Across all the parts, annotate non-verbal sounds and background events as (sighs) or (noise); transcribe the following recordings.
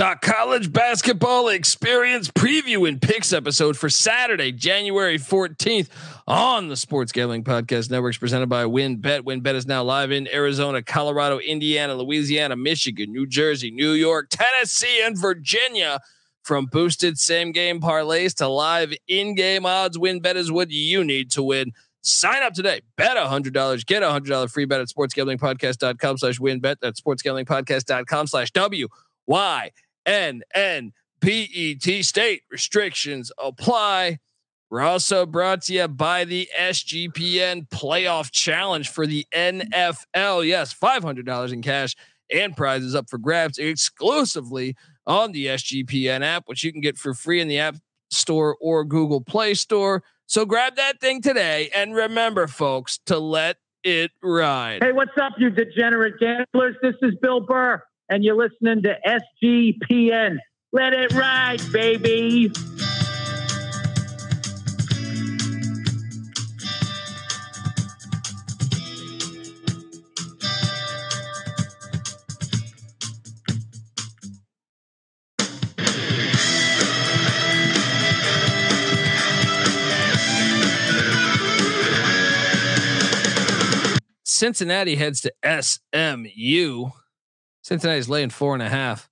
College basketball experience preview and picks episode for Saturday, January 14th on the Sports Gambling Podcast Networks presented by WynnBET. WynnBET is now live in Arizona, Colorado, Indiana, Louisiana, Michigan, New Jersey, New York, Tennessee, and Virginia. From boosted same game parlays to live in game odds, WynnBET is what you need to win. Sign up today. Bet $100. Get a $100 free bet at sportsgamblingpodcast.com slash wynnbet. That's sportsgamblingpodcast.com slash W Y N N P E T state restrictions apply. We're also brought to you by the SGPN Playoff Challenge for the NFL. Yes, $500 in cash and prizes up for grabs exclusively on the SGPN app, which you can get for free in the App Store or Google Play Store. So grab that thing today. And remember, folks, to let it ride. Hey, what's up, you degenerate gamblers? This is Bill Burr, and you're listening to SGPN. Let it ride, baby. Cincinnati heads to SMU. Cincinnati's laying four and a half.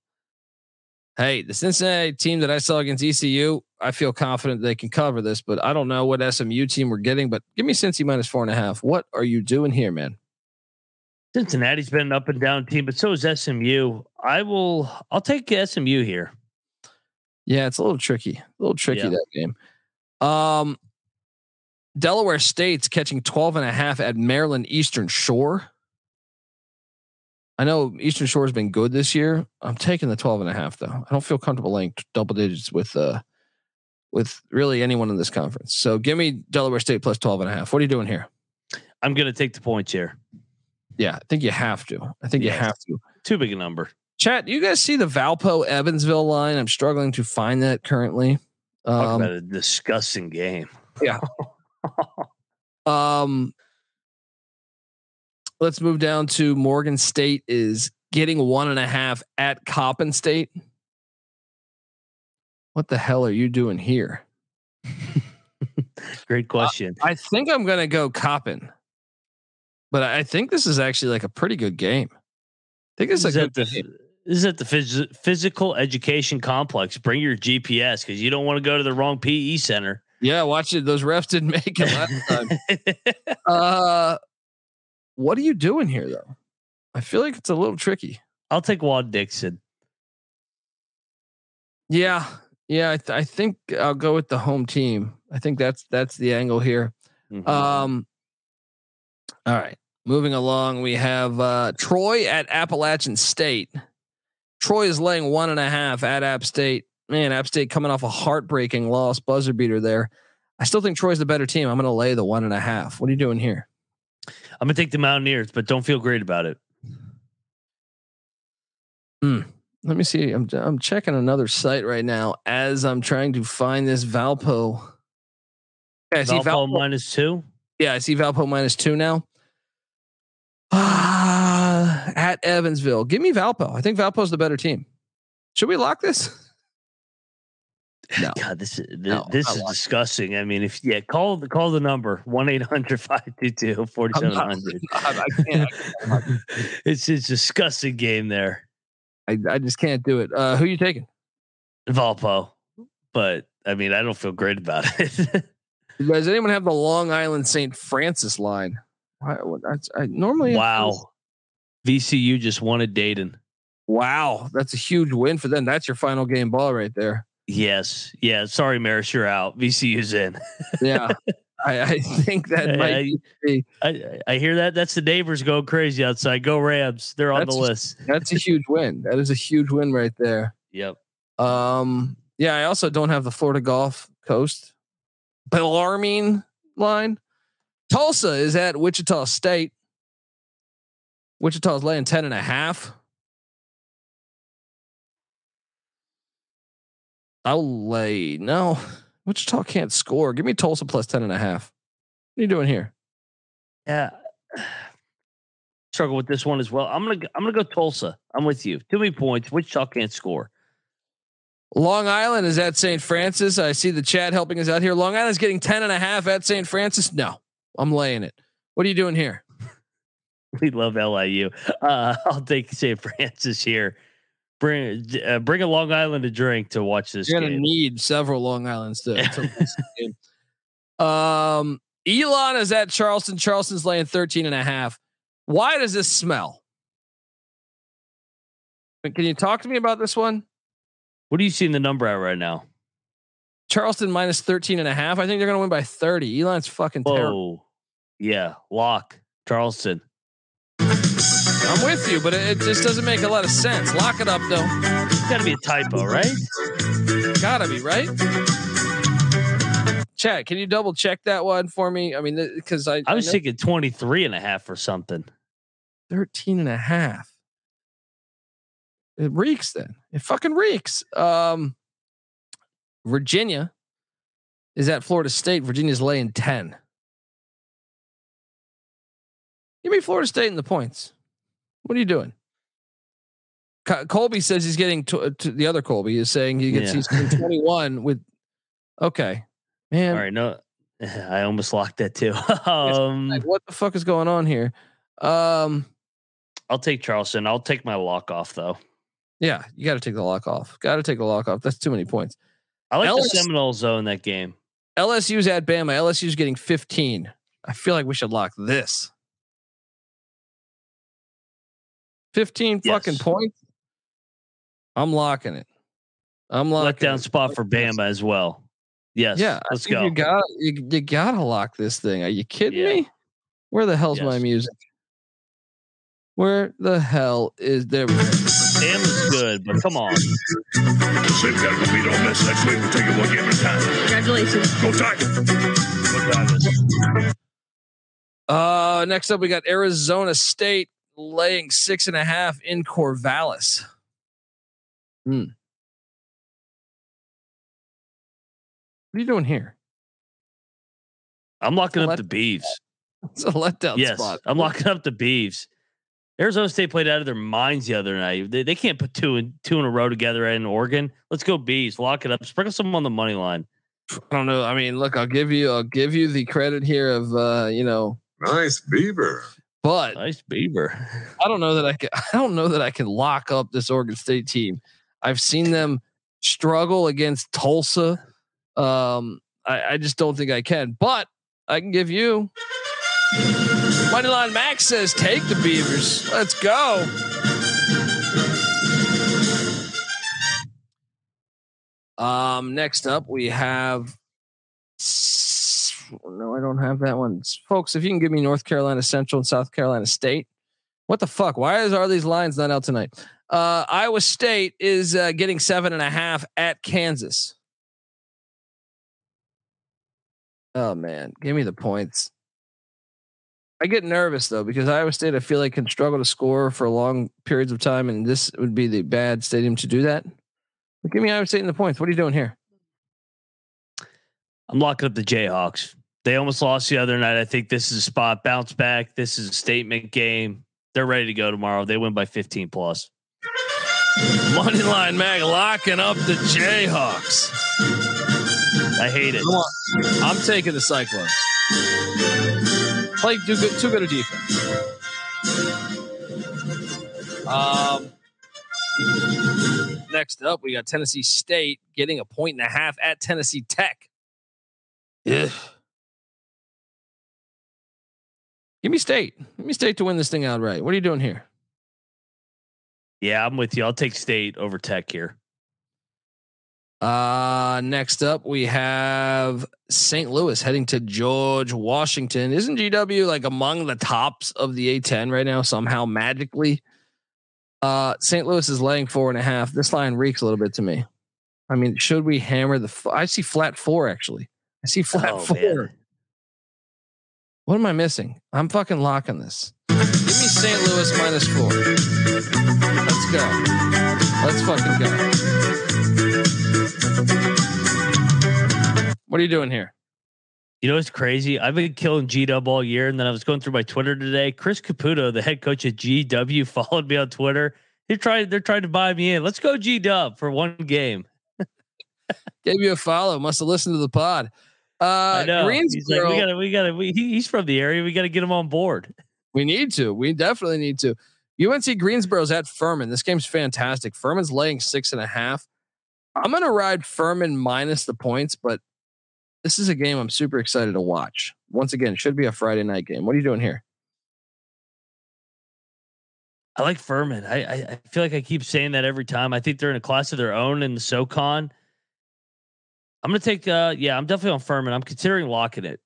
Hey, the Cincinnati team that I saw against ECU, I feel confident they can cover this, but I don't know what SMU team we're getting. But give me Cincy minus four and a half. What are you doing here, man? Cincinnati's been an up and down team, but so is SMU. I will. I'll take SMU here. Yeah, it's a little tricky. A little tricky yeah. that game. Um, Delaware State's catching 12 and a half at Maryland Eastern Shore. I know Eastern Shore has been good this year. I'm taking the 12 and a half though. I don't feel comfortable laying double digits with uh with really anyone in this conference. So give me Delaware State plus 12 and a half. What are you doing here? I'm going to take the points here. Yeah, I think you have to. I think yes. you have to. Too big a number. Chat, do you guys see the Valpo Evansville line? I'm struggling to find that currently. Talk um, about a disgusting game. Yeah. (laughs) um, let's move down to Morgan State is getting one and a half at Coppin State. What the hell are you doing here? (laughs) Great question. Uh, I think I'm gonna go Coppin, but I think this is actually like a pretty good game. I think it's a good the, game. This is at the phys- physical education complex. Bring your GPS because you don't want to go to the wrong PE center. Yeah, watch it. Those refs didn't make it last time. (laughs) uh, what are you doing here, though? I feel like it's a little tricky. I'll take Juan Dixon. Yeah, yeah. I, th- I, think I'll go with the home team. I think that's that's the angle here. Mm-hmm. Um. All right, moving along. We have uh, Troy at Appalachian State. Troy is laying one and a half at App State man, App State coming off a heartbreaking loss, buzzer beater there. I still think Troy's the better team. I'm going to lay the one and a half. What are you doing here? I'm going to take the Mountaineers, but don't feel great about it. Hmm. Let me see. I'm I'm checking another site right now as I'm trying to find this Valpo. Yeah, I see Valpo, Valpo minus two. Yeah, I see Valpo minus two now. Ah, at Evansville. Give me Valpo. I think Valpo's the better team. Should we lock this? (laughs) No. God, this is no, this is disgusting. I mean, if yeah, call the call the number 1-800-522-4700. (laughs) I can't. (laughs) it's it's a disgusting game there. I, I just can't do it. Uh, who you taking? Valpo. But I mean, I don't feel great about (laughs) it. Does anyone have the Long Island St. Francis line? I, I normally wow. VCU just won a Dayton. Wow, that's a huge win for them. That's your final game ball right there. Yes. Yeah. Sorry, Maris, you're out. VCU's in. (laughs) yeah. I, I, think that might I, be. I, I hear that. That's the neighbors going crazy outside. Go Rams. They're on the list. (laughs) that's a huge win. That is a huge win right there. Yep. Um. Yeah. I also don't have the Florida Gulf Coast Bellarmine line. Tulsa is at Wichita State. Wichita's laying 10 and a half. I'll lay no. (laughs) Wichita can't score. Give me Tulsa plus 10 and a half. What are you doing here? Yeah. (sighs) Struggle with this one as well. I'm gonna I'm gonna go Tulsa. I'm with you. Too many points. Wichita can't score. Long Island is at St. Francis. I see the chat helping us out here. Long Island's getting 10 and a half at St. Francis. No, I'm laying it. What are you doing here? (laughs) We love LIU. Uh, (laughs) I'll take St. Francis here. Bring uh, bring a Long Island a drink to watch this. You're gonna need several Long Islands to. to (laughs) um, Elon is at Charleston. Charleston's laying 13 and a half. Why does this smell? Can you talk to me about this one? What are you seeing the number at right now? Charleston minus 13 and a half. I think they're going to win by 30. Elon's fucking terrible. Yeah. Lock. Charleston. I'm with you, but it, it just doesn't make a lot of sense. Lock it up, though. It's got to be a typo, right? Gotta be, right? Chat, can you double check that one for me? I mean, because I, I was know thinking 23 and a half or something. 13 and a half. It reeks then. It fucking reeks. Um, Virginia is at Florida State. Virginia's laying 10. Give me Florida State in the points. What are you doing? Colby says he's getting to, to the other Colby is saying he gets Yeah. he's getting 21 (laughs) with okay. Man, All right. No, (laughs) I almost locked that too. (laughs) um, like, what the fuck is going on here? Um, I'll take Charleston. I'll take my lock off though. yeah, you got to take the lock off. Got to take the lock off. That's too many points. I like LS the Seminoles though in that game. LSU's at Bama. LSU's getting 15. I feel like we should lock this. 15 fucking points. I'm locking it. I'm locking Let down it. spot for Bama as well. Yes. Yeah, Let's go. You got you, you gotta lock this thing. Are you kidding Yeah. me? Where the hell's my music? Where the hell is there? we. Bama's good, but come on. They've got to compete on this next week. We're taking one game at a time. Congratulations. Go Tigers. Look at. Uh, next up, we got Arizona State laying six and a half in Corvallis. Hmm. What are you doing here? I'm locking up Let- the Beavs. It's a letdown Yes, spot. I'm locking up the Beavs. Arizona State played out of their minds the other night. They, they can't put two in two in a row together in Oregon. Let's go Bees. Lock it up. Sprinkle some on the money line. I don't know. I mean, look, I'll give you, I'll give you the credit here of, uh, you know, Nice beaver. But Nice Beaver. I don't know that I can. (laughs) I don't know that I can lock up this Oregon State team. I've seen them struggle against Tulsa. Um, I, I just don't think I can. But I can give you. Moneyline Mac's says take the Beavers. Let's go. Um, next up we have. No, I don't have that one, folks. If you can give me North Carolina Central and South Carolina State. What the fuck? Why is are these lines not out tonight? Uh, Iowa State is uh, getting seven and a half at Kansas. Oh man, give me the points. I get nervous though because Iowa State I feel like can struggle to score for long periods of time, and this would be the bad stadium to do that. But give me Iowa State in the points. What are you doing here? I'm locking up the Jayhawks. They almost lost the other night. I think this is a spot bounce back. This is a statement game. They're ready to go tomorrow. They win by 15 plus. Moneyline Mac locking up the Jayhawks. I hate it. I'm taking the Cyclones. Play too good, too good a defense. Um, next up, we got Tennessee State getting a point and a half at Tennessee Tech. Yeah. Give me State. Give me State to win this thing outright. What are you doing here? Yeah, I'm with you. I'll take State over Tech here. Uh next up we have St. Louis heading to George Washington. Isn't GW like among the tops of the A10 right now somehow magically? Uh St. Louis is laying four and a half. This line reeks a little bit to me. I mean, should we hammer the f- I see flat four actually. I see flat Oh, four. man. What am I missing? I'm fucking locking this. Give me St. Louis minus four. Let's go. Let's fucking go. What are you doing here? You know what's crazy? I've been killing G Dub all year, and then I was going through my Twitter today. Chris Caputo, the head coach at GW, (laughs) followed me on Twitter. They're trying. They're trying to buy me in. Let's go G Dub for one game. Gave you a follow. Must have listened to the pod. Uh. He's like, Greensboro, we gotta, we gotta. We, he- he's from the area. We gotta get him on board. we need to. We definitely need to. UNC Greensboro's at Furman. This game's fantastic. Furman's laying six and a half. I'm gonna ride Furman minus the points, but this is a game I'm super excited to watch. Once again, it should be a Friday night game. What are you doing here? I like Furman. I, I I feel like I keep saying that every time. I think they're in a class of their own in the SoCon. I'm gonna take. uh Yeah, I'm definitely on Furman. I'm considering locking it.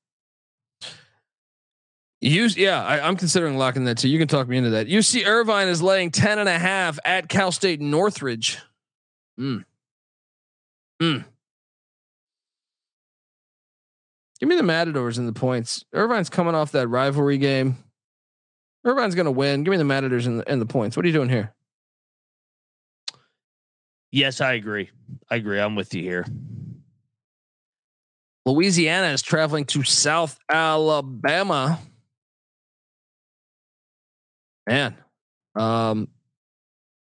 Use yeah, I, I'm considering locking that too. You can talk me into that. UC Irvine is laying 10 and a half at Cal State Northridge. Mm. Mm. Give me the Matadors and the points. Irvine's coming off that rivalry game. Irvine's gonna win. Give me the Matadors and the, and the points. What are you doing here? Yes, I agree. I agree. I'm with you here. Louisiana is traveling to South Alabama. Man, um,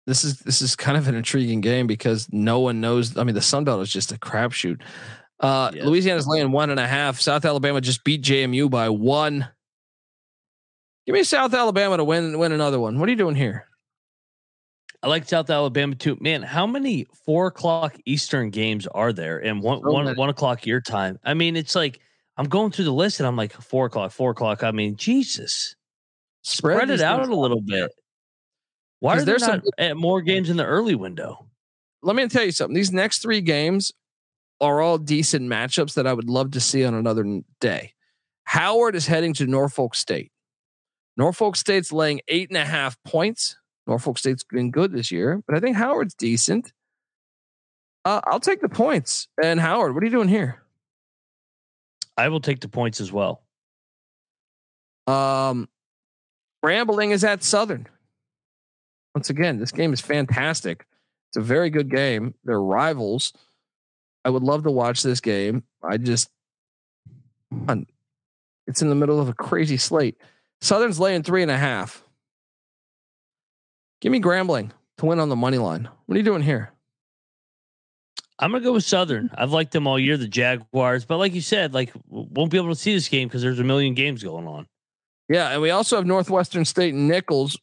this is this is kind of an intriguing game because no one knows. I mean, the Sun Belt is just a crapshoot. Uh, Yes. Louisiana's laying one and a half. South Alabama just beat JMU by one. Give me South Alabama to win win another one. What are you doing here? I like South Alabama too. Man, how many four o'clock Eastern games are there and one So one one o'clock your time? I mean, it's like I'm going through the list and I'm like four o'clock, four o'clock. I mean, Jesus, spread, these it out a little bit. Why are there some at eh, more games in the early window? let me tell you something. These next three games are all decent matchups that I would love to see on another day. Howard is heading to Norfolk State. Norfolk State's laying eight and a half points. Norfolk State's been good this year, but I think Howard's decent. Uh, I'll take the points. And Howard, what are you doing here? I will take the points as well. Um, Grambling is at Southern. Once again, this game is fantastic. It's a very good game. They're rivals. I would love to watch this game. I just, it's in the middle of a crazy slate. Southern's laying three and a half. Give me Grambling to win on the money line. What are you doing here? I'm gonna go with Southern. I've liked them all year, the Jaguars, but like you said, like won't be able to see this game because there's a million games going on. Yeah, and we also have Northwestern State and Nicholls.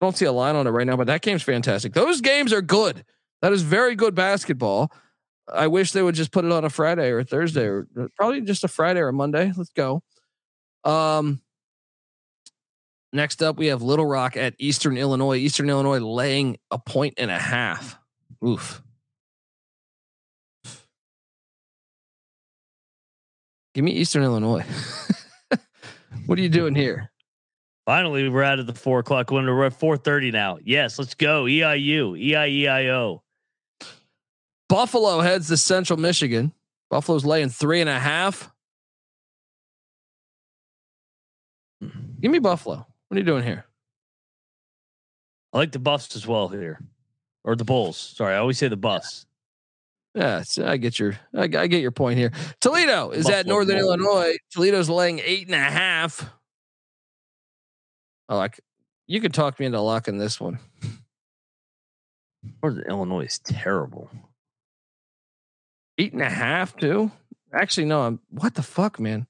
Don't see a line on it right now, but that game's fantastic. Those games are good. That is very good basketball. I wish they would just put it on a Friday or a Thursday or probably just a Friday or a Monday. Let's go. Um next up we have Little Rock at Eastern Illinois. Eastern Illinois laying a point and a half. Oof. Give me Eastern Illinois. (laughs) what are you doing here? Finally, we're out of the four o'clock window. We're at four thirty now. Yes, let's go. EIU, EIEIO. Buffalo heads to Central Michigan. Buffalo's laying three and a half. Give me Buffalo. What are you doing here? I like the Buffs as well here, or the Bulls. Sorry, I always say the Buffs. Yeah, I get your I, I get your point here. Toledo is at Northern Bulls. Illinois. Toledo's laying eight and a half. I like you could talk me into locking this one. Northern Illinois is terrible. Eight and a half too. Actually, no. I'm what the fuck, man.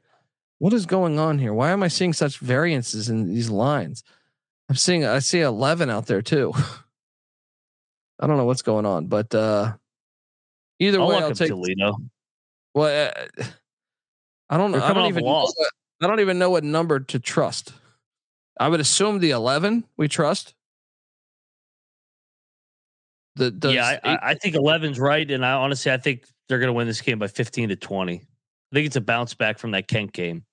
What is going on here? Why am I seeing such variances in these lines? I'm seeing I see eleven out there too. (laughs) I don't know what's going on, but uh either I'll way, I'll take. Toledo. Well, uh, I don't know. I don't even. Know what, I don't even know what number to trust. I would assume the eleven we trust. The does yeah, I, I, I think 11's right, and I honestly I think they're going to win this game by 15 to 20. I think it's a bounce back from that Kent game.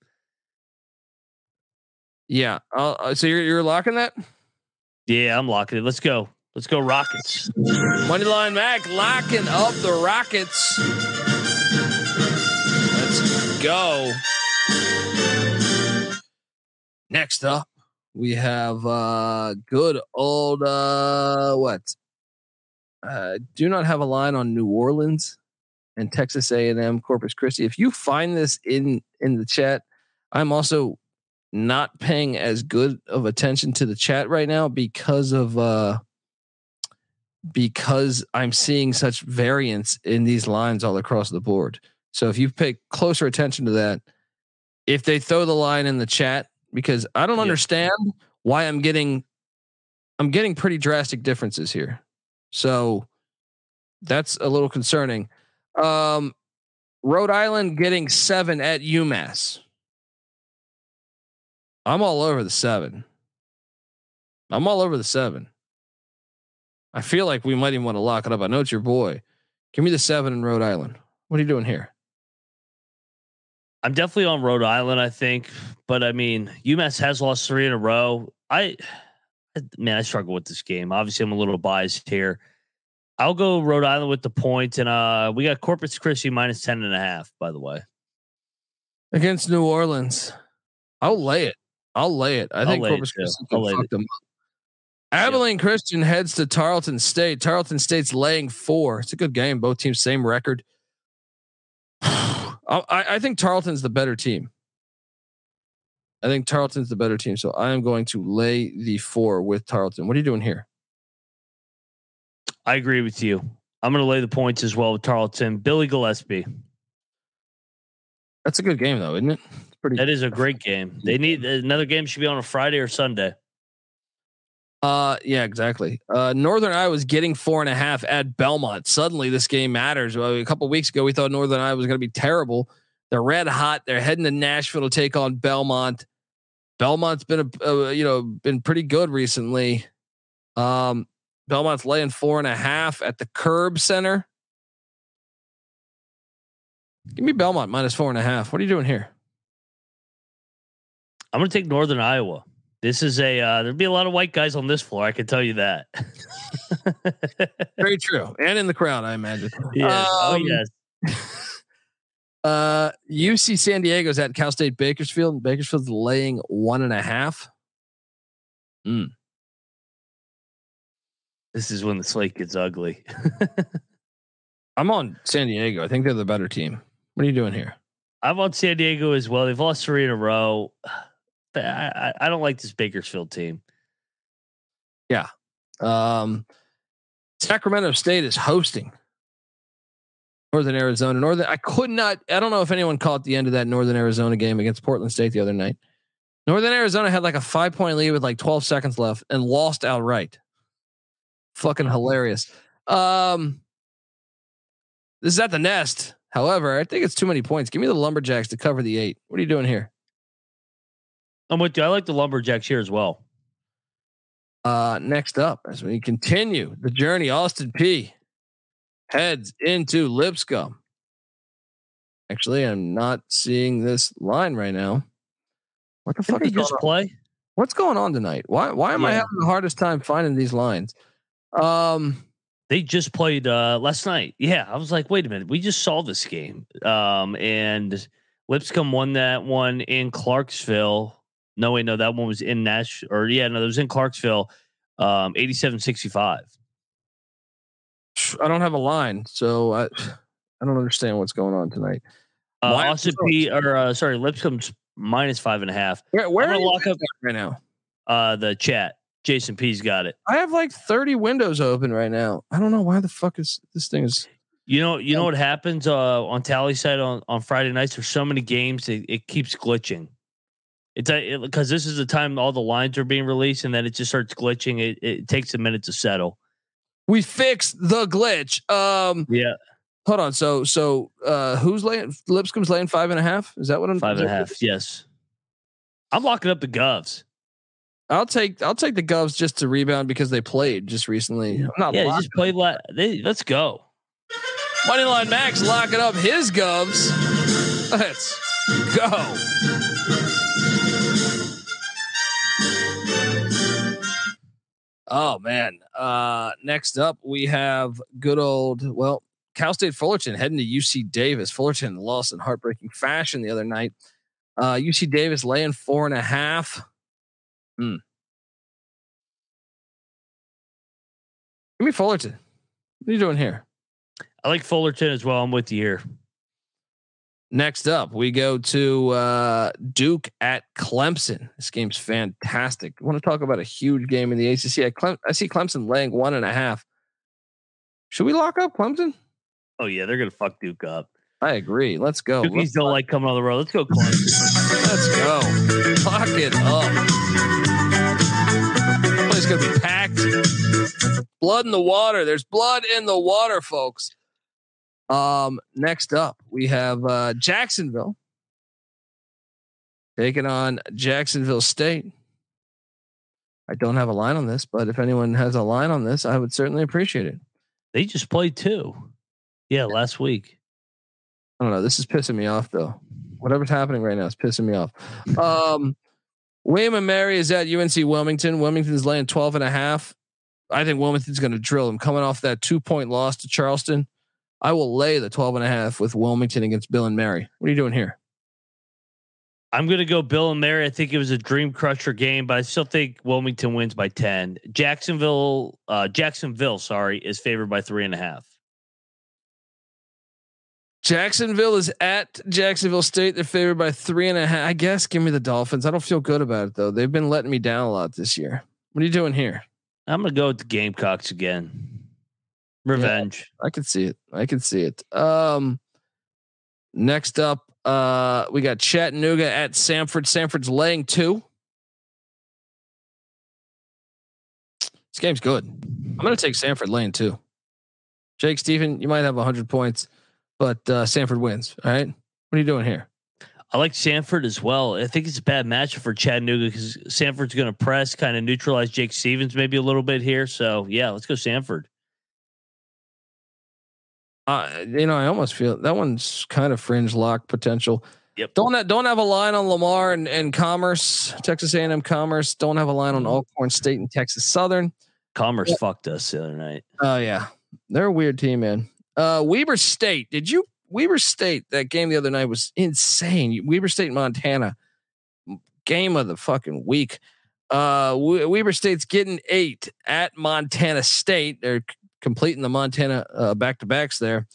Yeah. Uh, so you're you're locking that Yeah, I'm locking it. Let's go. Let's go Rockets. moneyline Mac locking up the Rockets. Let's go. Next up, we have uh good old uh what? Uh do not have a line on New Orleans and Texas A&M Corpus Christi. If you find this in in the chat, I'm also not paying as good of attention to the chat right now because of uh because I'm seeing such variance in these lines all across the board. So if you pay closer attention to that, if they throw the line in the chat, because I don't Yeah. understand why I'm getting I'm getting pretty drastic differences here. So that's a little concerning. Um Rhode Island getting seven at UMass. I'm all over the seven. I'm all over the seven. I feel like we might even want to lock it up. I know it's your boy. Give me the seven in Rhode Island. What are you doing here? I'm definitely on Rhode Island, I think, but I mean, UMass has lost three in a row. I, man, I struggle with this game. Obviously, I'm a little biased here. I'll go Rhode Island with the point, and uh, we got Corpus Christi minus 10 and a half, by the way. Against New Orleans. I'll lay it. I'll lay it. I I'll think Corpus. Christi can fuck them up. Abilene Christian heads to Tarleton State. Tarleton State's laying four. It's a good game. Both teams same record. (sighs) I, I think Tarleton's the better team. I think Tarleton's the better team. So I am going to lay the four with Tarleton. What are you doing here? I agree with you. I'm going to lay the points as well with Tarleton. Billy Gillispie. That's a good game though, isn't it? Pretty. That is a great game. They need another game should be on a Friday or Sunday. Uh, yeah, exactly. Uh, Northern Iowa's getting four and a half at Belmont. Suddenly, this game matters. Well, a couple weeks ago, we thought Northern Iowa was going to be terrible. They're red hot. They're heading to Nashville to take on Belmont. Belmont's been a uh, you know been pretty good recently. Um, Belmont's laying four and a half at the Curb Center. Give me Belmont minus four and a half. What are you doing here? I'm going to take Northern Iowa. This is a uh, there'll be a lot of white guys on this floor. I can tell you that. Very (laughs) true, and in the crowd, I imagine. yes. oh Um, yes. (laughs) Uh, UC San Diego's at Cal State Bakersfield. and Bakersfield's laying one and a half. This is when the slate gets ugly. (laughs) I'm on San Diego. I think they're the better team. What are you doing here? I'm on San Diego as well. They've lost three in a row. I, I don't like this Bakersfield team. Yeah. Um, Sacramento State is hosting Northern Arizona. Northern. I could not. I don't know if anyone caught the end of that Northern Arizona game against Portland State the other night. Northern Arizona had like a five point lead with like 12 seconds left and lost outright. Fucking hilarious. Um, this is at the nest. However, I think it's too many points. Give me the Lumberjacks to cover the eight. What are you doing here? I'm with you. I like the Lumberjacks here as well. Uh, next up, as we continue the journey, Austin Peay heads into Lipscomb. Actually, I'm not seeing this line right now. What the Did fuck is just on? play? What's going on tonight? Why why am I having the hardest time finding these lines? Um, They just played uh, last night. Yeah, I was like, wait a minute, we just saw this game. Um, and Lipscomb won that one in Clarksville. No, wait, no, that one was in Nash, or yeah, no, it was in Clarksville. Um, 87-65. I don't have a line, so I I don't understand what's going on tonight. Uh, Why- Austin Peay, or uh, sorry, Lipscomb's minus five and a half. Where, where I'm are gonna you lock up right now? uh, the chat. Jason P's got it. I have like 30 windows open right now. I don't know why the fuck is this thing is You know, you know what happens uh, on Tally side on, on Friday nights. There's so many games, it, it keeps glitching. It's because this is the time all the lines are being released, and then it just starts glitching. It, it takes a minute to settle. we fixed the glitch. Um Yeah, hold on. So so uh who's laying Lipscomb's laying five and a half? Is that what I'm Five and a half. is and a that- half. Yes, I'm locking up the Govs. I'll take I'll take the Govs just to rebound because they played just recently. I'm not Yeah, they just played. La- they, let's go. Moneyline Mac's locking up his Govs. Let's go. Oh man. Uh next up we have good old well Cal State Fullerton heading to UC Davis. Fullerton lost in heartbreaking fashion the other night. Uh UC Davis laying four and a half. Hmm. Give me Fullerton. What are you doing here? I like Fullerton as well. I'm with you here. Next up, we go to uh, Duke at Clemson. This game's fantastic. I want to talk about a huge game in the ACC. I, Clem- I see Clemson laying one and a half. Should we lock up Clemson? Oh yeah, they're gonna fuck Duke up. I agree. Let's go. Cookies Let's, don't like coming on the road. Let's go Clemson. let's go. Lock it up. Place gonna be packed. Blood in the water. There's blood in the water, folks. Um, next up, we have uh, Jacksonville taking on Jacksonville State. I don't have a line on this, but if anyone has a line on this, I would certainly appreciate it. they just played two. Yeah, last week. I don't know. This is pissing me off though. Whatever's happening right now is pissing me off. Um, William and Mary is at UNC Wilmington. Wilmington's laying 12 and a half. I think Wilmington's going to drill them coming off that two point loss to Charleston. I will lay the 12 and a half with Wilmington against Bill and Mary. What are you doing here? I'm gonna go Bill and Mary. I think it was a dream crusher game, but I still think Wilmington wins by ten. Jacksonville, uh, Jacksonville, sorry, is favored by three and a half. Jacksonville is at Jacksonville State. They're favored by three and a half. I guess give me the Dolphins. I don't feel good about it though. They've been letting me down a lot this year. What are you doing here? I'm gonna go with the Gamecocks again. Revenge. I can see it. I can see it. Um, next up, uh, we got Chattanooga at Samford. Samford's laying two. This game's good. I'm going to take Samford laying two. Jake Stephen, you might have 100 points, but uh, Samford wins. All right. What are you doing here? I like Samford as well. I think it's a bad matchup for Chattanooga because Samford's going to press, kind of neutralize Jake Stephens maybe a little bit here. So yeah, let's go Samford. Uh, you know, I almost feel that one's kind of fringe lock potential. Yep. Don't ha- don't have a line on Lamar and, and Commerce, Texas A&M Commerce. Don't have a line on Alcorn State and Texas Southern. Commerce Yeah. fucked us the other night. Oh yeah, they're a weird team, man. Uh, Weber State. Did you Weber State? That game the other night was insane. Weber State, Montana, game of the fucking week. Uh, Weber State's getting eight at Montana State. They're completing the Montana uh, back to backs there.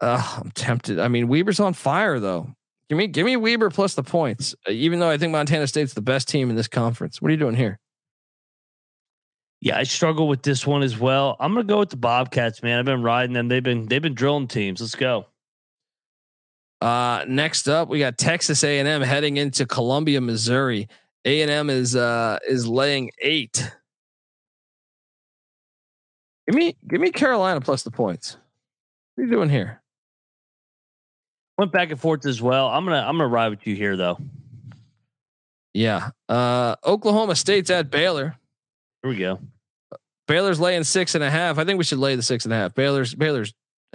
Uh, I'm tempted. I mean, Weber's on fire though. Give me, give me Weber plus the points. Uh, even though I think Montana State's the best team in this conference. What are you doing here? Yeah, I struggle with this one as well. I'm gonna go with the Bobcats, man. I've been riding them. They've been they've been drilling teams. Let's go. Uh, next up, we got Texas A&M heading into Columbia, Missouri. A&M is uh is laying eight. Give me give me Carolina plus the points. What are you doing here? Went back and forth as well. I'm gonna I'm gonna ride with you here though. Yeah. Uh, Oklahoma State's at Baylor. Here we go. Baylor's laying six and a half. I think we should lay the six and a half. Baylor's Baylor's. (sighs)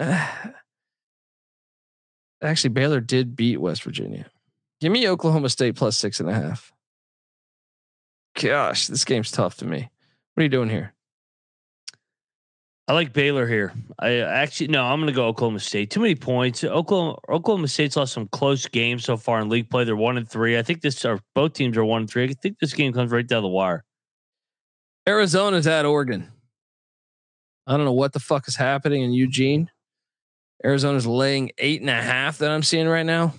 actually, Baylor did beat West Virginia. Give me Oklahoma State plus six and a half. Gosh, this game's tough to me. What are you doing here? I like Baylor here. I actually no, I'm going to go Oklahoma State. Too many points. Oklahoma Oklahoma State's lost some close games so far in league play. They're one and three. I think this are both teams are one and three. I think this game comes right down the wire. Arizona's at Oregon. I don't know what the fuck is happening in Eugene. Arizona's laying eight and a half that I'm seeing right now.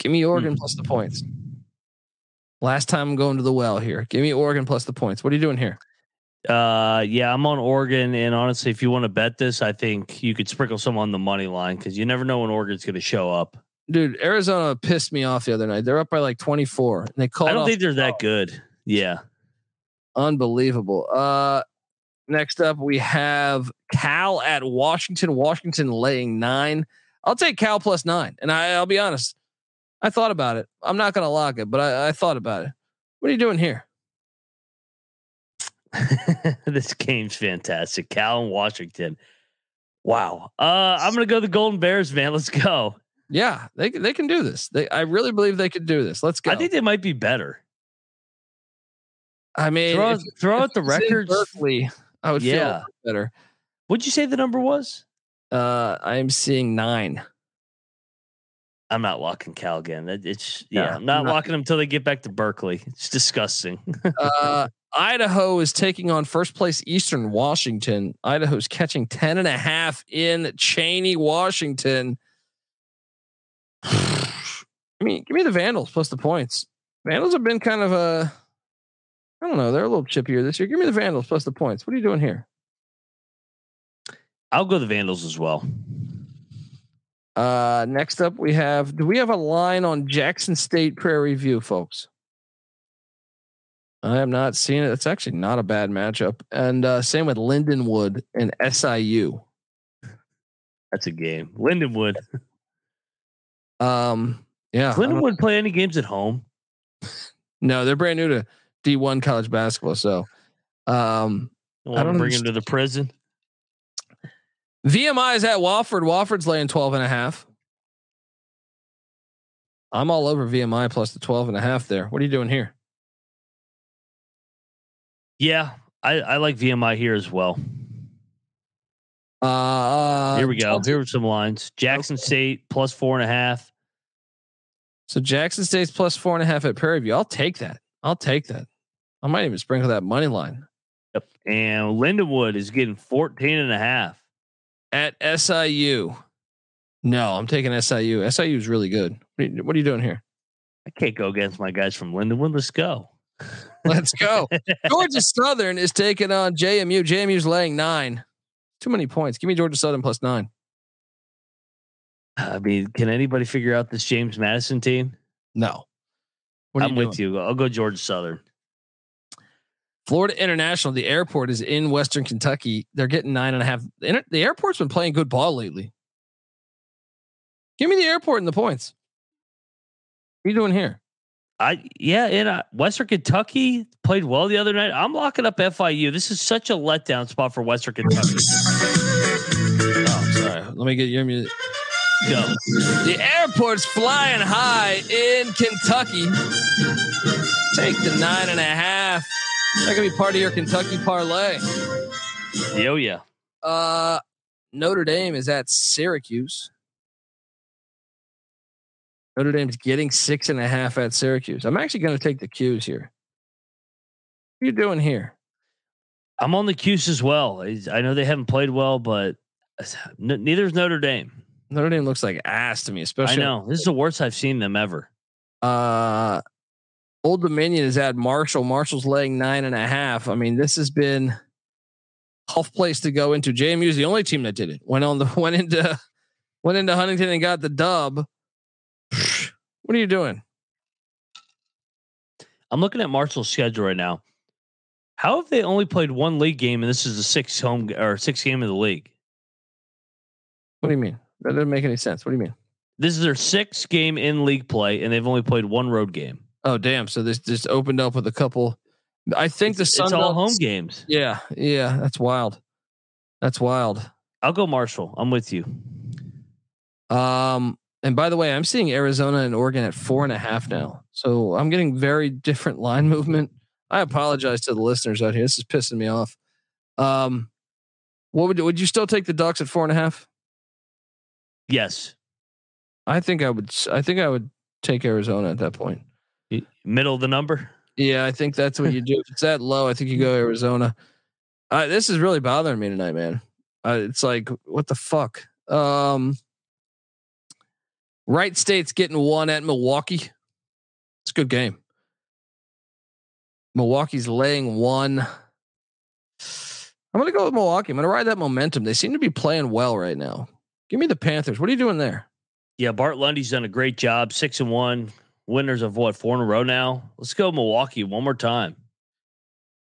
Give me Oregon hmm. plus the points. Last time I'm going to the well here. Give me Oregon plus the points. What are you doing here? Uh, yeah, I'm on Oregon, and honestly, if you want to bet this, I think you could sprinkle some on the money line because you never know when Oregon's going to show up. Dude, Arizona pissed me off the other night. They're up by like 24. And they called I don't think they're that good. Yeah, Unbelievable. Uh, next up, we have Cal at Washington. Washington laying nine. I'll take Cal plus nine. And I, I'll be honest, I thought about it. I'm not going to lock it, but I, I thought about it. What are you doing here? (laughs) this game's fantastic. Cal and Washington. Wow. Uh, I'm gonna go the Golden Bears, man. Let's go. Yeah, they they can do this. They I really believe they could do this. Let's go. I think they might be better. I mean, Throw, if- throw if out the records. Berkeley, I would feel Yeah. lot better. What'd you say the number was? Uh, I am seeing nine. I'm not locking Cal again. It's yeah, Yeah, I'm not not- locking them until they get back to Berkeley. It's disgusting. (laughs) Uh, Idaho is taking on first place Eastern Washington. Idaho's catching 10 and a half in Cheney, Washington. (sighs) I mean, give me the Vandals plus the points. Vandals have been kind of a, I don't know, they're a little chippier this year. Give me the Vandals plus the points. What are you doing here? I'll go the Vandals as well. Uh, next up, we have. Do we have a line on Jackson State Prairie View, folks? I am not seeing it. It's actually not a bad matchup, and uh, same with Lindenwood and SIU. That's a game. Lindenwood. (laughs) Um, yeah, Does Lindenwood play any games at home? No, they're brand new to D1 college basketball. So, um, I don't bring him to the prison. VMI is at Wofford. Wofford's laying 12 and a half. I'm all over VMI plus the 12 and a half there. What are you doing here? Yeah, I, I like VMI here as well. Uh, here we go. Here are some lines. Jackson State plus four and a half. So Jackson State's plus four and a half at Prairie View. I'll take that. I'll take that. I might even sprinkle that money line. Yep. And Lindenwood is getting 14 and a half. At SIU. No, I'm taking SIU. SIU is really good. What are, you, what are you doing here? I can't go against my guys from Lindenwood. Let's go. (laughs) Let's go. (laughs) Georgia Southern is taking on JMU. JMU's laying nine. Too many points. Give me Georgia Southern plus nine. I mean, can anybody figure out this James Madison team? No. I'm with you. I'll go Georgia Southern. Florida International, the airport is in Western Kentucky. They're getting nine and a half. The airport's been playing good ball lately. Give me the airport and the points. What are you doing here? I yeah, in uh, Western Kentucky played well the other night. I'm locking up FIU. This is such a letdown spot for Western Kentucky. (laughs) oh, sorry. Let me get your music. Go. The airport's flying high in Kentucky. Take the nine and a half. That could be part of your Kentucky parlay. Yo, yeah. Uh, Notre Dame is at Syracuse. Notre Dame's getting six and a half at Syracuse. I'm actually going to take the 'Cuse here. What are you doing here? I'm on the 'Cuse as well. I know they haven't played well, but neither is Notre Dame. Notre Dame looks like ass to me, especially. I know this is the worst I've seen them ever. Uh, Old Dominion is at Marshall. Marshall's laying nine and a half. I mean, this has been tough place to go into. JMU is the only team that did it. Went on the (laughs) went into went into Huntington and got the dub. (sighs) What are you doing? I'm looking at Marshall's schedule right now. How have they only played one league game and this is the sixth home or sixth game of the league? What do you mean? That doesn't make any sense. What do you mean? This is their sixth game in league play, and they've only played one road game. Oh damn! So this just opened up with a couple. I think it's, the Sun it's all home games. Yeah, yeah, that's wild. That's wild. I'll go Marshall. I'm with you. Um, and by the way, I'm seeing Arizona and Oregon at four and a half now. So I'm getting very different line (laughs) movement. I apologize to the listeners out here. This is pissing me off. Um, what would would you still take the Ducks at four and a half? Yes. I think I would. I think I would take Arizona at that point. Middle of the number. Yeah, I think that's what you do. if it's that low, I think you go Arizona. Uh, this is really bothering me tonight, man. Uh, it's like what the fuck. Um, Wright State's getting one at Milwaukee. It's a good game. Milwaukee's laying one. I'm going to go with Milwaukee. I'm going to ride that momentum. They seem to be playing well right now. Give me the Panthers. What are you doing there? Yeah, Bart Lundy's done a great job. Six and one. Winners of what, four in a row now? Let's go Milwaukee one more time.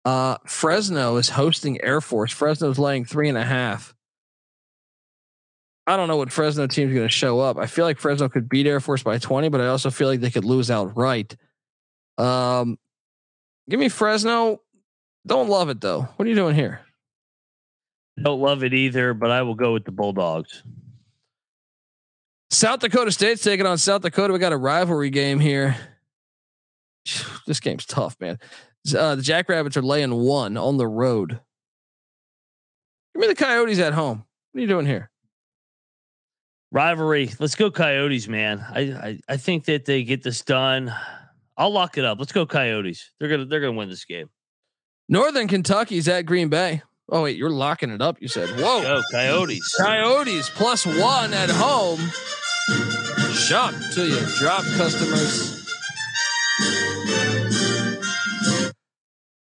Uh, Fresno is hosting Air Force. Fresno's laying three and a half. I don't know what Fresno team's going to show up. I feel like Fresno could beat Air Force by 20, but I also feel like they could lose outright. Um, give me Fresno. Don't love it though. What are you doing here? Don't love it either, but I will go with the Bulldogs. South Dakota State's taking on South Dakota. We got a rivalry game here. (sighs) This game's tough, man. Uh, the Jackrabbits are laying one on the road. Give me the Coyotes at home. What are you doing here? Rivalry. Let's go Coyotes, man. I, I I think that they get this done. I'll lock it up. Let's go Coyotes. They're gonna they're gonna win this game. Northern Kentucky's at Green Bay. Oh wait, you're locking it up. You said, "Whoa, go Coyotes." Coyotes plus one at home. Shock to you, drop customers.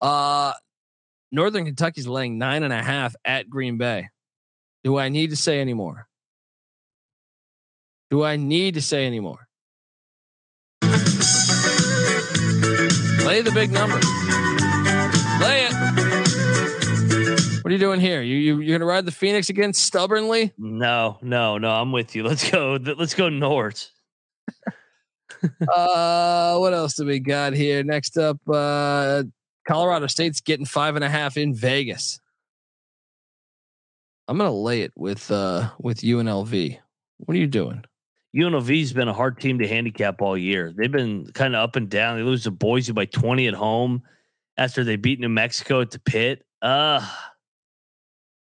Uh, Northern Kentucky's laying nine and a half at Green Bay. Do I need to say any more? Do I need to say any more? Lay the big number. Are you doing here? You you you're gonna ride the Phoenix again stubbornly? No, no, no. I'm with you. Let's go. Let's go north. (laughs) uh, what else do we got here? Next up, uh, Colorado State's getting five and a half in Vegas. I'm gonna lay it with uh with UNLV. What are you doing? UNLV's been a hard team to handicap all year. They've been kind of up and down. They lose to Boise by 20 at home after they beat New Mexico at the pit. Uh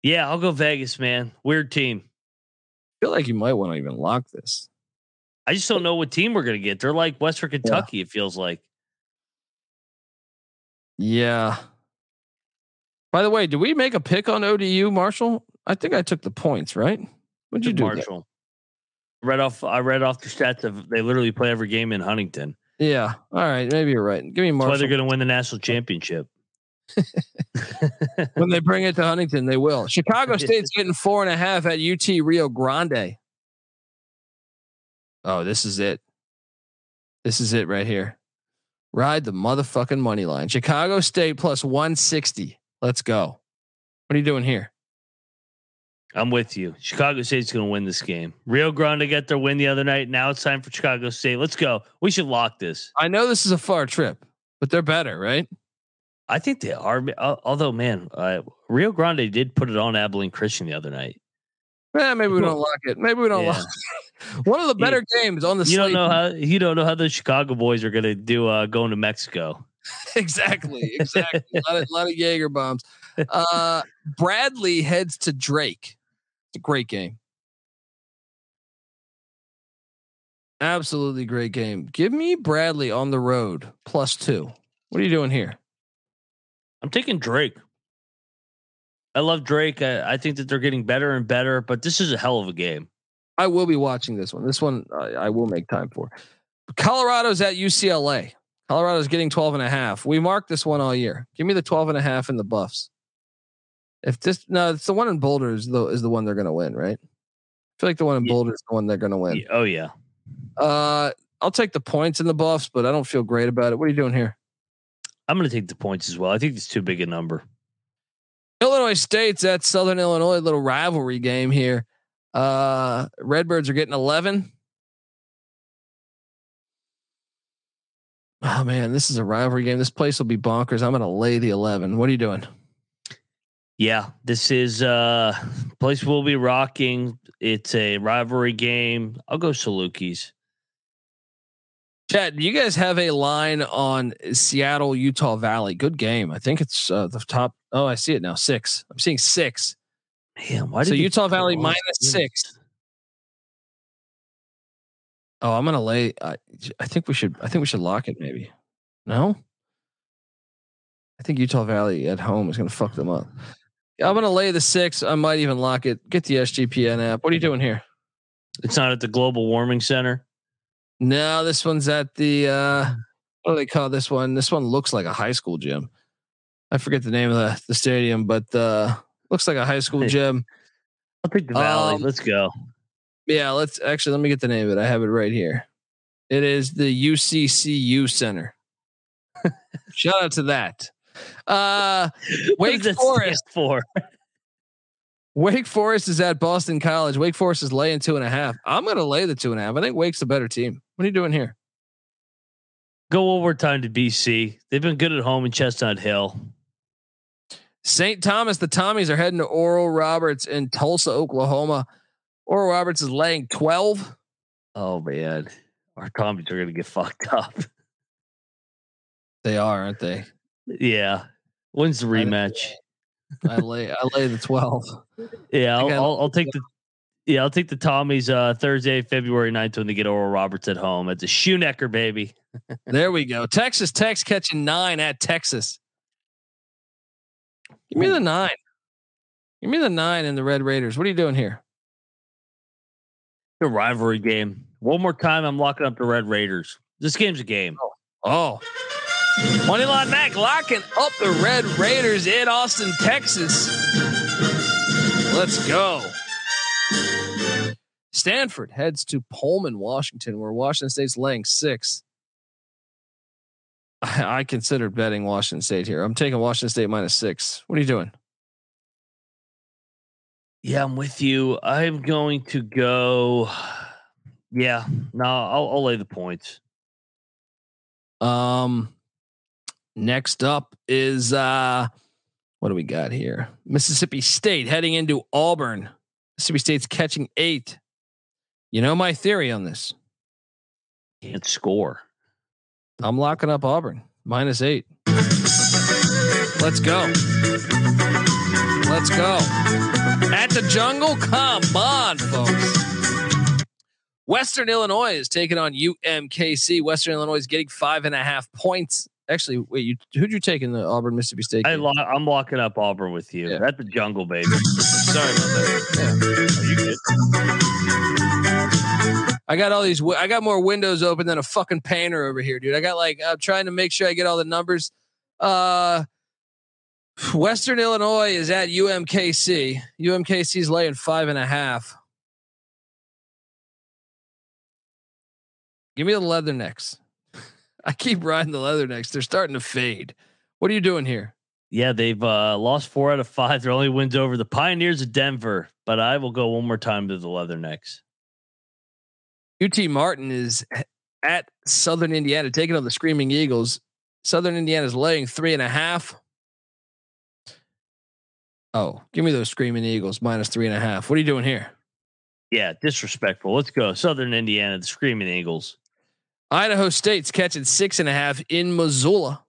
yeah, I'll go Vegas, man. Weird team. I feel like you might want to even lock this. I just don't know what team we're gonna get. They're like Western Kentucky, yeah. it feels like. Yeah. By the way, did we make a pick on ODU, Marshall? I think I took the points, right? What'd you do? Marshall. Read off I read off the stats of they literally play every game in Huntington. Yeah. All right. Maybe you're right. Give me Marshall. That's why they're gonna win the national championship. When they bring it to Huntington, they will. Chicago (laughs) State's getting four and a half at UT Rio Grande. Oh, this is it. This is it right here. Ride the motherfucking money line. Chicago State plus 160. Let's go. What are you doing here? I'm with you. Chicago State's going to win this game. Rio Grande got their win the other night. Now it's time for Chicago State. Let's go. We should lock this. I know this is a far trip, but they're better, right? I think they are. Although, man, uh, Rio Grande did put it on Abilene Christian the other night. Yeah, maybe we don't lock it. Maybe we don't yeah. lock. It. (laughs) One of the better you, games on the. You don't know how you don't know how the Chicago boys are going to do uh, going to Mexico. (laughs) exactly, exactly. a, lot of, a lot of Jaeger bombs. Uh, Bradley heads to Drake. It's a great game. Absolutely great game. Give me Bradley on the road plus two. What are you doing here? I'm taking Drake. I love Drake. I, I, think that they're getting better and better, but this is a hell of a game. I will be watching this one. This one I, I will make time for. Colorado's at UCLA. Colorado's getting 12 and a half. We marked this one all year. Give me the 12 and a half in the buffs. If this no, it's the one in Boulder is the is the one they're gonna win, right? I feel like the one in yeah. Boulder is the one they're gonna win. Oh yeah. Uh I'll take the points in the buffs, but I don't feel great about it. What are you doing here? I'm going to take the points as well. I think it's too big a number. Illinois State's at Southern Illinois, little rivalry game here. Uh, Redbirds are getting 11. Oh man, this is a rivalry game. This place will be bonkers. I'm going to lay the 11. What are you doing? Yeah, this is uh place we'll be rocking. It's a rivalry game. I'll go Salukis. Chad, you guys have a line on Seattle, Utah Valley? Good game. I think it's uh, the top. Oh, I see it now. Six. I'm seeing six. Man, why so Utah Valley minus six. Oh, I'm gonna lay. I, I think we should. I think we should lock it. Maybe. No. I think Utah Valley at home is gonna fuck them up. I'm gonna lay the six. I might even lock it. Get the SGPN app. What are you doing here? It's not at the Global Warming Center. No, this one's at the uh what do they call this one? This one looks like a high school gym. I forget the name of the, the stadium, but uh looks like a high school gym. I'll pick the valley. Um, let's go. Yeah, let's actually let me get the name of it. I have it right here. It is the UCCU Center. (laughs) Shout out to that. Uh (laughs) Wake Forest for Wake Forest is at Boston College. Wake Forest is laying two and a half. I'm going to lay the two and a half. I think Wake's the better team. What are you doing here? Go overtime to BC. They've been good at home in Chestnut Hill. St. Thomas, the Tommies are heading to Oral Roberts in Tulsa, Oklahoma. Oral Roberts is laying 12. Oh, man. Our Tommies are going to get fucked up. They are, aren't they? Yeah. When's the rematch? I lay I lay the twelve. Yeah, I'll, I'll, I'll, take the yeah I'll take the Tommies uh, Thursday, February 9th when they get Oral Roberts at home. It's a Schoenecker baby. there we go. Texas Tech's catching nine at Texas. Give me the nine. Give me the nine and the Red Raiders. What are you doing here? The rivalry game. One more time, I'm locking up the Red Raiders. This game's a game. Oh, oh. Moneyline Mac locking up the Red Raiders in Austin, Texas. Let's go. Stanford heads to Pullman, Washington, where Washington State's laying six. I, (laughs) I considered betting Washington State here. I'm taking Washington State minus six. What are you doing? Yeah, I'm with you. I'm going to go. Yeah, no, I'll, I'll lay the points. Um, next up is uh, what do we got here? Mississippi State heading into Auburn. Mississippi State's catching eight. You know my theory on this. Can't score. I'm locking up Auburn minus eight. Let's go. Let's go. At the jungle, come on, folks. Western Illinois is taking on UMKC. Western Illinois is getting five and a half points. Actually, wait, you who'd you take in the Auburn Mississippi State? I lo- I'm locking up Auburn with you. Yeah. At the jungle, baby. (laughs) Sorry about that. Are you good? I got all these. wi- I got more windows open than a fucking painter over here, dude. I got like I'm trying to make sure I get all the numbers. Uh, Western Illinois is at UMKC. UMKC's laying five and a half. Give me the Leathernecks. I keep riding the Leathernecks. They're starting to fade. What are you doing here? Yeah, they've uh, lost four out of five. Their only wins over the Pioneers of Denver. But I will go one more time to the Leathernecks. UT Martin is at Southern Indiana taking on the Screaming Eagles. Southern Indiana is laying three and a half. Oh, give me those Screaming Eagles minus three and a half. What are you doing here? Yeah, disrespectful. Let's go. Southern Indiana, the Screaming Eagles. Idaho State's catching six and a half in Missoula.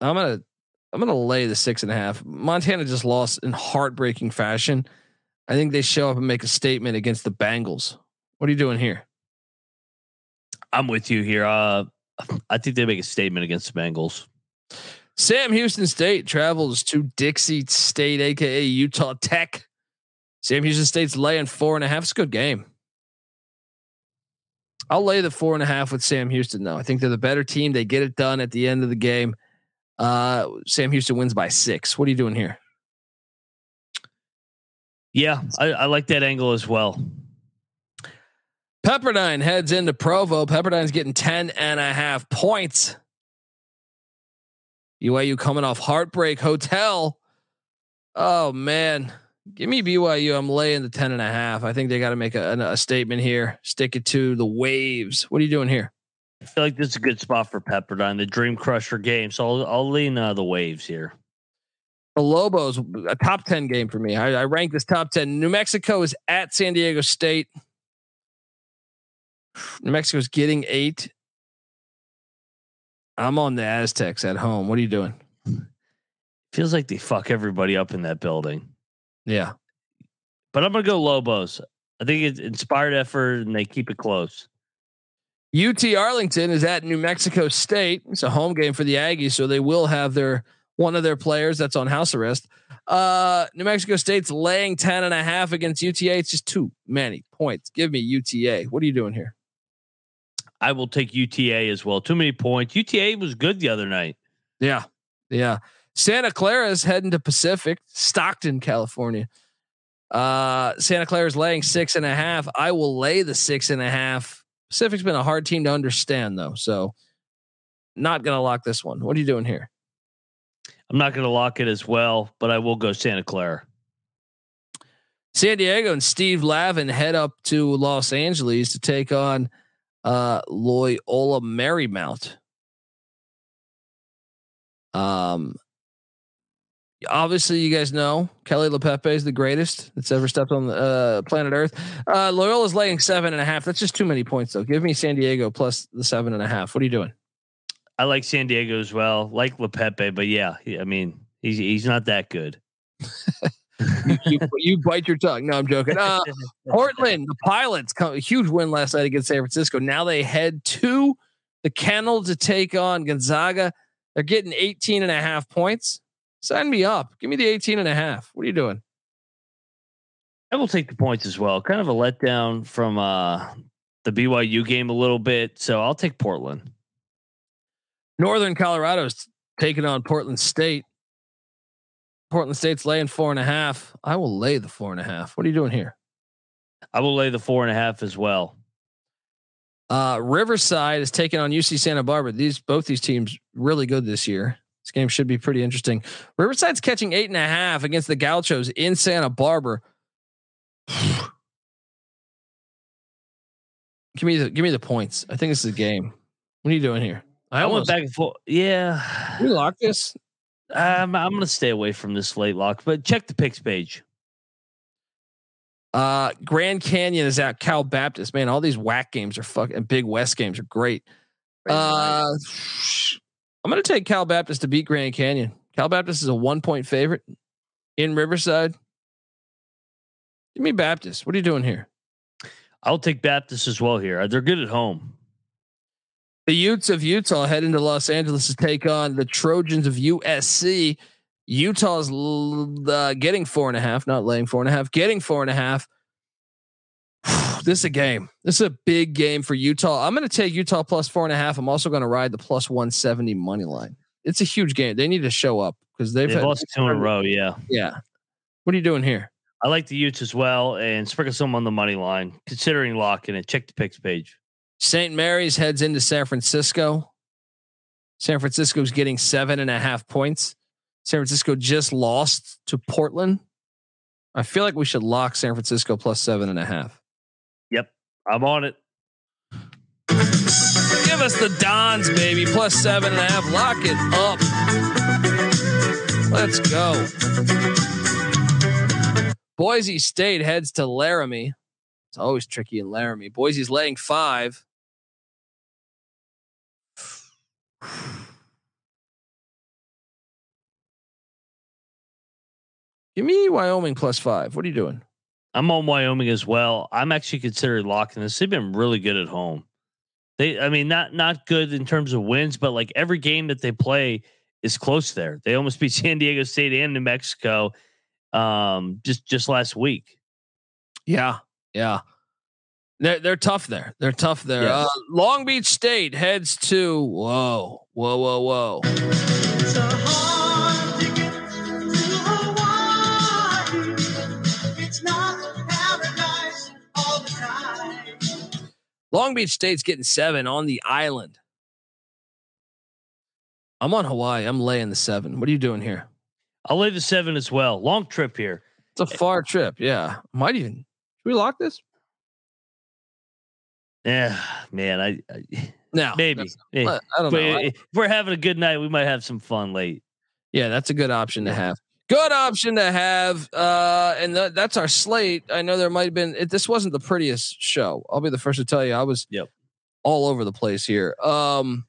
I'm gonna I'm gonna lay the six and a half. Montana just lost in heartbreaking fashion. I think they show up and make a statement against the Bengals. What are you doing here? I'm with you here. Uh, I think they make a statement against the Bengals. Sam Houston State travels to Dixie State, aka Utah Tech. Sam Houston State's laying four and a half. It's a good game. I'll lay the four and a half with Sam Houston, though. I think they're the better team. They get it done at the end of the game. Uh, Sam Houston wins by six. What are you doing here? Yeah, I, I like that angle as well. Pepperdine heads into Provo. Pepperdine's getting 10 and a half points. BYU coming off Heartbreak Hotel. Oh, man. Give me BYU. I'm laying the 10 and a half. I think they got to make a, a statement here. Stick it to the waves. What are you doing here? I feel like this is a good spot for Pepperdine, the Dream Crusher game. So I'll, I'll lean uh, the waves here. The Lobos, a top 10 game for me. I, I rank this top 10. New Mexico is at San Diego State. New Mexico's getting eight. I'm on the Aztecs at home. What are you doing? Feels like they fuck everybody up in that building. Yeah. But I'm gonna go Lobos. I think it's inspired effort and they keep it close. UT Arlington is at New Mexico State. It's a home game for the Aggies, so they will have their one of their players that's on house arrest. Uh, New Mexico State's laying 10 and a half against UTA. It's just too many points. Give me UTA. What are you doing here? I will take UTA as well. Too many points. UTA was good the other night. Yeah. Yeah. Santa Clara is heading to Pacific, Stockton, California. Uh, Santa Clara is laying six and a half. I will lay the six and a half. Pacific's been a hard team to understand, though. So, not going to lock this one. What are you doing here? I'm not going to lock it as well, but I will go Santa Clara. San Diego and Steve Lavin head up to Los Angeles to take on uh, Loyola Marymount. Um, obviously, you guys know Keli Leaupepe is the greatest that's ever stepped on the uh, planet Earth. Uh, Loyola's laying seven and a half. That's just too many points, though. Give me San Diego plus the seven and a half. What are you doing? I like San Diego as well, like Leaupepe, but yeah, I mean, he's he's not that good. you, you bite your tongue. No, I'm joking. Uh, (laughs) Portland, the Pilots, come, huge win last night against San Francisco. Now they head to the kennel to take on Gonzaga. They're getting 18 and a half points. Sign me up. Give me the 18 and a half. What are you doing? I will take the points as well. Kind of a letdown from uh the BYU game a little bit. So I'll take Portland. Northern Colorado's taking on Portland State. Portland State's laying four and a half. I will lay the four and a half. What are you doing here? I will lay the four and a half as well. Uh, Riverside is taking on UC Santa Barbara. These both these teams really good this year. This game should be pretty interesting. Riverside's catching eight and a half against the Gauchos in Santa Barbara. (sighs) give me the give me the points. I think this is a game. What are you doing here? I, I went back and forth. Yeah, we lock this. Um, I'm going to stay away from this late lock, but check the picks page. Uh, Grand Canyon is at Cal Baptist. Man, all these WAC games are fucking Big West games are great. Uh, I'm going to take Cal Baptist to beat Grand Canyon. Cal Baptist is a one point favorite in Riverside. Give me Baptist. What are you doing here? I'll take Baptist as well here. They're good at home. The Utes of Utah head into Los Angeles to take on the Trojans of USC. Utah's uh, getting four and a half, not laying four and a half, getting four and a half. (sighs) this is a game. This is a big game for Utah. I'm going to take Utah plus four and a half. I'm also going to ride the plus 170 money line. It's a huge game. They need to show up because they've, they've had, lost two in a row. Yeah. Yeah. What are you doing here? I like the Utes as well and sprinkle some on the money line, considering locking it. Check the picks page. St. Mary's heads into San Francisco. San Francisco's getting seven and a half points. San Francisco just lost to Portland. I feel like we should lock San Francisco plus seven and a half. I'm on it. Give us the Dons, baby, plus seven and a half. Lock it up. Let's go. Boise State heads to Laramie. It's always tricky in Laramie. Boise's laying five. Give me Wyoming plus five. What are you doing? I'm on Wyoming as well. I'm actually considering locking this. They've been really good at home. They, I mean, not not good in terms of wins, but like every game that they play is close there. They almost (laughs) beat San Diego State and New Mexico um just just last week. Yeah. Yeah. They're they're tough there. They're tough there. Yes. Uh, Long Beach State heads to whoa, whoa, whoa, whoa. Long Beach State's getting seven on the island. I'm on Hawaii. I'm laying the seven. What are you doing here? I'll lay the seven as well. Long trip here. It's a eh, far trip. Yeah. Might even. Should we lock this? Yeah, man. I, I no (laughs) maybe. Eh. I don't know. If we're having a good night, we might have some fun late. Yeah, that's a good option to have. Good option to have. Uh, and th- that's our slate. I know there might have been. It, this wasn't the prettiest show. I'll be the first to tell you. I was yep. all over the place here. Um,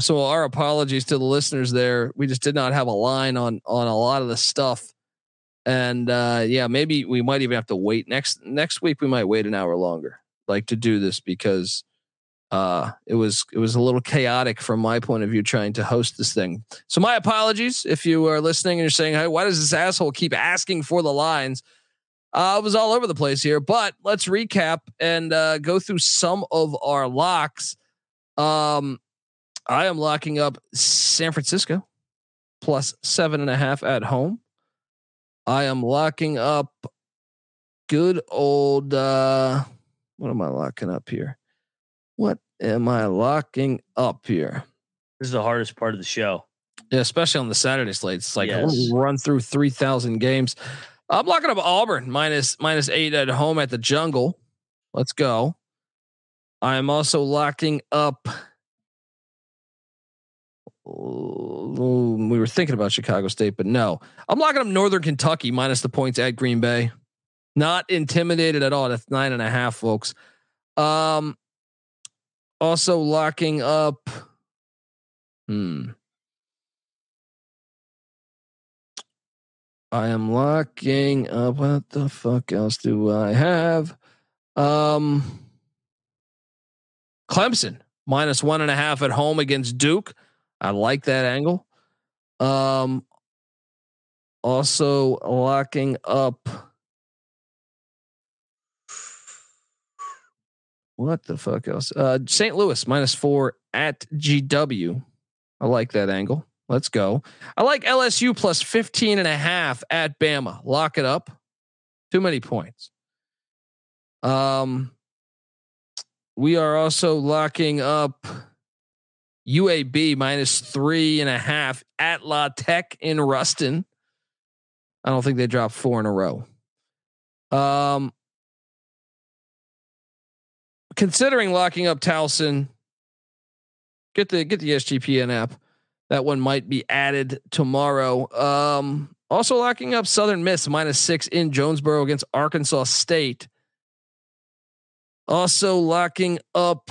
so our apologies to the listeners there. We just did not have a line on on a lot of the stuff. And uh, yeah, maybe we might even have to wait next next week. We might wait an hour longer, like to do this because uh, it was it was a little chaotic from my point of view trying to host this thing. So my apologies if you are listening and you're saying, "Hey, why does this asshole keep asking for the lines?" Uh, I was all over the place here, but let's recap and uh, go through some of our locks. Um, I am locking up San Francisco plus seven and a half at home. I am locking up good old. Uh, what am I locking up here? What am I locking up here? This is the hardest part of the show. Yeah, especially on the Saturday slate. It's like yes. run through three thousand games. I'm locking up Auburn minus minus eight at home at the Jungle. Let's go. I'm also locking up. we were thinking about Chicago State, but no, I'm locking up Northern Kentucky minus the points at Green Bay. Not intimidated at all. That's nine and a half, folks. Um, also locking up. Hmm. I am locking up. What the fuck else do I have? Um, Clemson minus one and a half at home against Duke. I like that angle. Um, also locking up what the fuck else? Uh, St. Louis minus four at GW. I like that angle. Let's go. I like LSU plus 15 and a half at Bama. Lock it up. Too many points. Um, we are also locking up UAB minus three and a half at La Tech in Ruston. I don't think they dropped four in a row. Um, considering locking up Towson, get the get the SGPN app. That one might be added tomorrow. Um, also locking up Southern Miss minus six in Jonesboro against Arkansas State. Also locking up.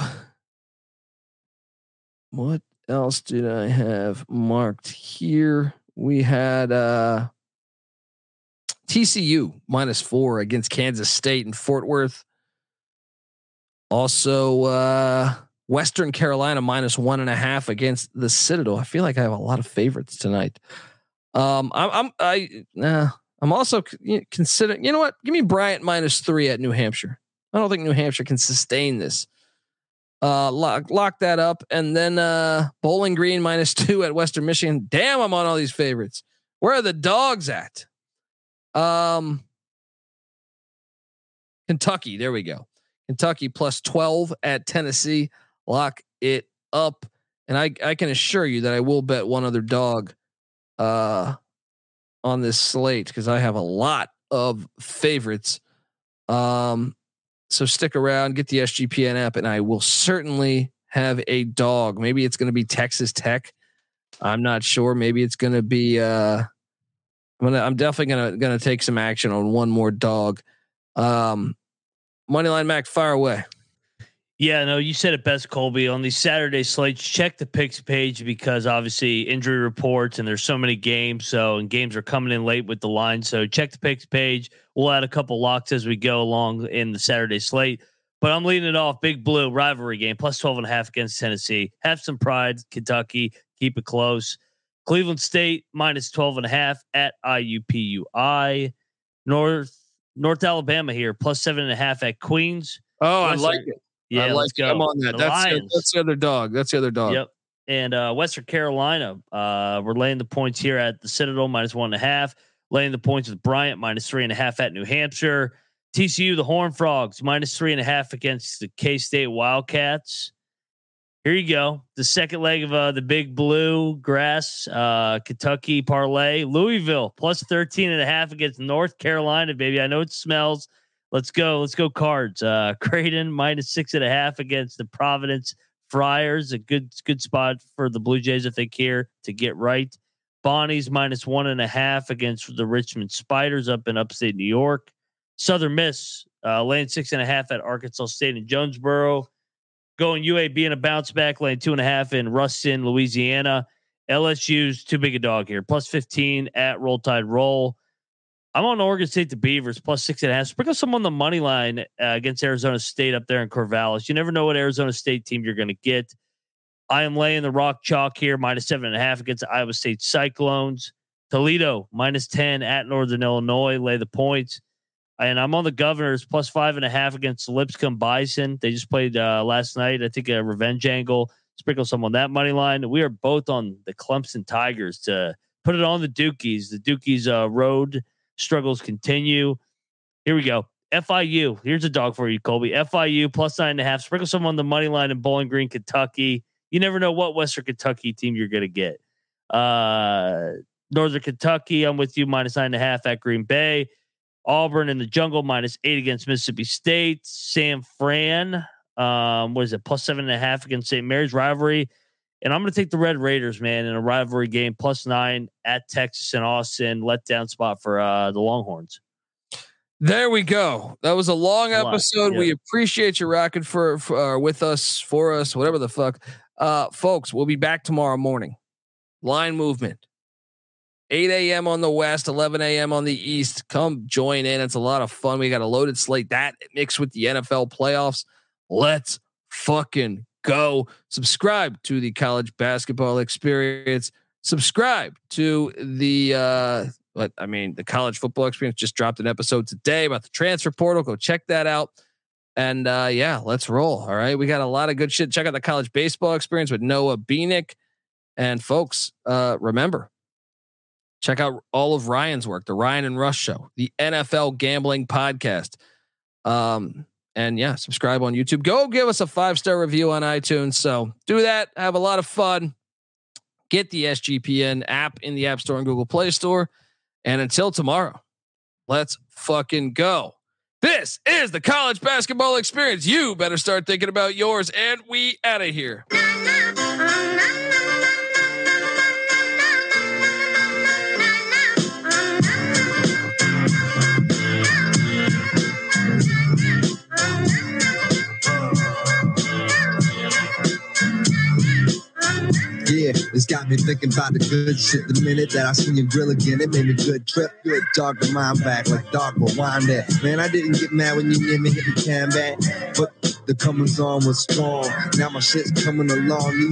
What else did I have marked here? We had uh TCU minus four against Kansas State and Fort Worth. Also, uh, Western Carolina minus one and a half against the Citadel. I feel like I have a lot of favorites tonight. Um, I'm, I'm, I, nah, I'm also considering, you know what? Give me Bryant minus three at New Hampshire. I don't think New Hampshire can sustain this. Uh, lock, lock that up. And then, uh, Bowling Green minus (laughs) two at Western Michigan. Damn, I'm on all these favorites. Where are the dogs at? Um, Kentucky. There we go. Kentucky plus 12 at Tennessee. Lock it up. And I, I can assure you that I will bet one other dog uh, on this slate because I have a lot of favorites. Um, so stick around, get the SGPN app, and I will certainly have a dog. Maybe it's going to be Texas Tech. I'm not sure. Maybe it's going to be. Uh, I'm gonna. I'm definitely gonna gonna take some action on one more dog. Um, Moneyline Mac, fire away. Yeah, no, you said it best, Colby. On these Saturday slates, check the picks page because obviously injury reports and there's so many games. So and games are coming in late with the line. So check the picks page. We'll add a couple locks as we go along in the Saturday slate. But I'm leading it off. Big blue rivalry game, plus 12 and a half against Tennessee. Have some pride, Kentucky. Keep it close. Cleveland State minus 12 and a half at IUPUI. North North Alabama here, plus seven and a half at Queens. Oh, I like it. Yeah, I like let's go. I'm on that. The That's the, that's the other dog. That's the other dog. Yep. And uh, Western Carolina, uh, we're laying the points here at the Citadel minus one and a half. Laying the points with Bryant minus three and a half at New Hampshire. TCU, the Horn Frogs minus three and a half against the K State Wildcats. Here you go. The second leg of uh, the big blue grass uh, Kentucky parlay. Louisville plus 13 and a half against North Carolina, baby. I know it smells. Let's go. Let's go cards. Uh, (laughs) Creighton minus six and a half against the Providence Friars. A good good spot for the Blue Jays if they care to get right. Bonnie's minus one and a half against the Richmond Spiders up in upstate New York. Southern Miss uh, laying six and a half at Arkansas State and Jonesboro. Going UAB in a bounce back lane two and a half in Ruston, Louisiana. LSU's too big a dog here. Plus 15 at Roll Tide Roll. I'm on Oregon State the Beavers plus six and a half. Sprinkle some on the money line uh, against Arizona State up there in Corvallis. You never know what Arizona State team you're going to get. I am laying the rock chalk here, minus seven and a half against Iowa State Cyclones. Toledo minus 10 at Northern Illinois. Lay the points. And I'm on the Governors plus five and a half against Lipscomb Bison. They just played uh, last night. I think a revenge angle. Sprinkle some on that money line. We are both on the Clemson Tigers to put it on the Dukies. The Dukies uh, road struggles continue. Here we go. FIU. Here's a dog for you, Colby. FIU plus nine and a half. Sprinkle some on the money line in Bowling Green, Kentucky. You never know what Western Kentucky team you're going to get. Uh, Northern Kentucky, I'm with you, minus nine and a half at Green Bay. Auburn in the jungle, minus eight against Mississippi State. San Fran, um, what is it, plus seven and a half against St. Mary's rivalry. And I'm going to take the Red Raiders, man, in a rivalry game, plus nine at Texas and Austin. Letdown spot for uh, the Longhorns. There we go. That was a long A lot, episode. yeah. We appreciate you rocking for, for uh, with us, for us, whatever the fuck. Uh, folks, we'll be back tomorrow morning. Line movement. 8 a.m. on the west, 11 a.m. on the east. Come join in. It's a lot of fun. We got a loaded slate that mixed with the NFL playoffs. Let's fucking go. Subscribe to the college basketball experience. Subscribe to the uh what I mean, the college football experience just dropped an episode today about the transfer portal. Go check that out. And uh, yeah, let's roll. All right. We got a lot of good shit. Check out the college baseball experience with Noah Beanick. And folks, uh, remember, check out all of Ryan's work, the Ryan and Rush Show, the NFL Gambling Podcast. Um, and yeah, subscribe on YouTube. Go give us a five star review on iTunes. So do that. Have a lot of fun. Get the SGPN app in the App Store and Google Play Store. And until tomorrow, let's fucking go. This is the college basketball experience. You better start thinking about yours. And we out of here. Yeah, it's got me thinking about the good shit. The minute that I seen your grill again, it made me good trip. Good dog to mind back like dog will wind that. Man, I didn't get mad when you near me hit the can back, but the comings on was strong. Now my shit's coming along, you know.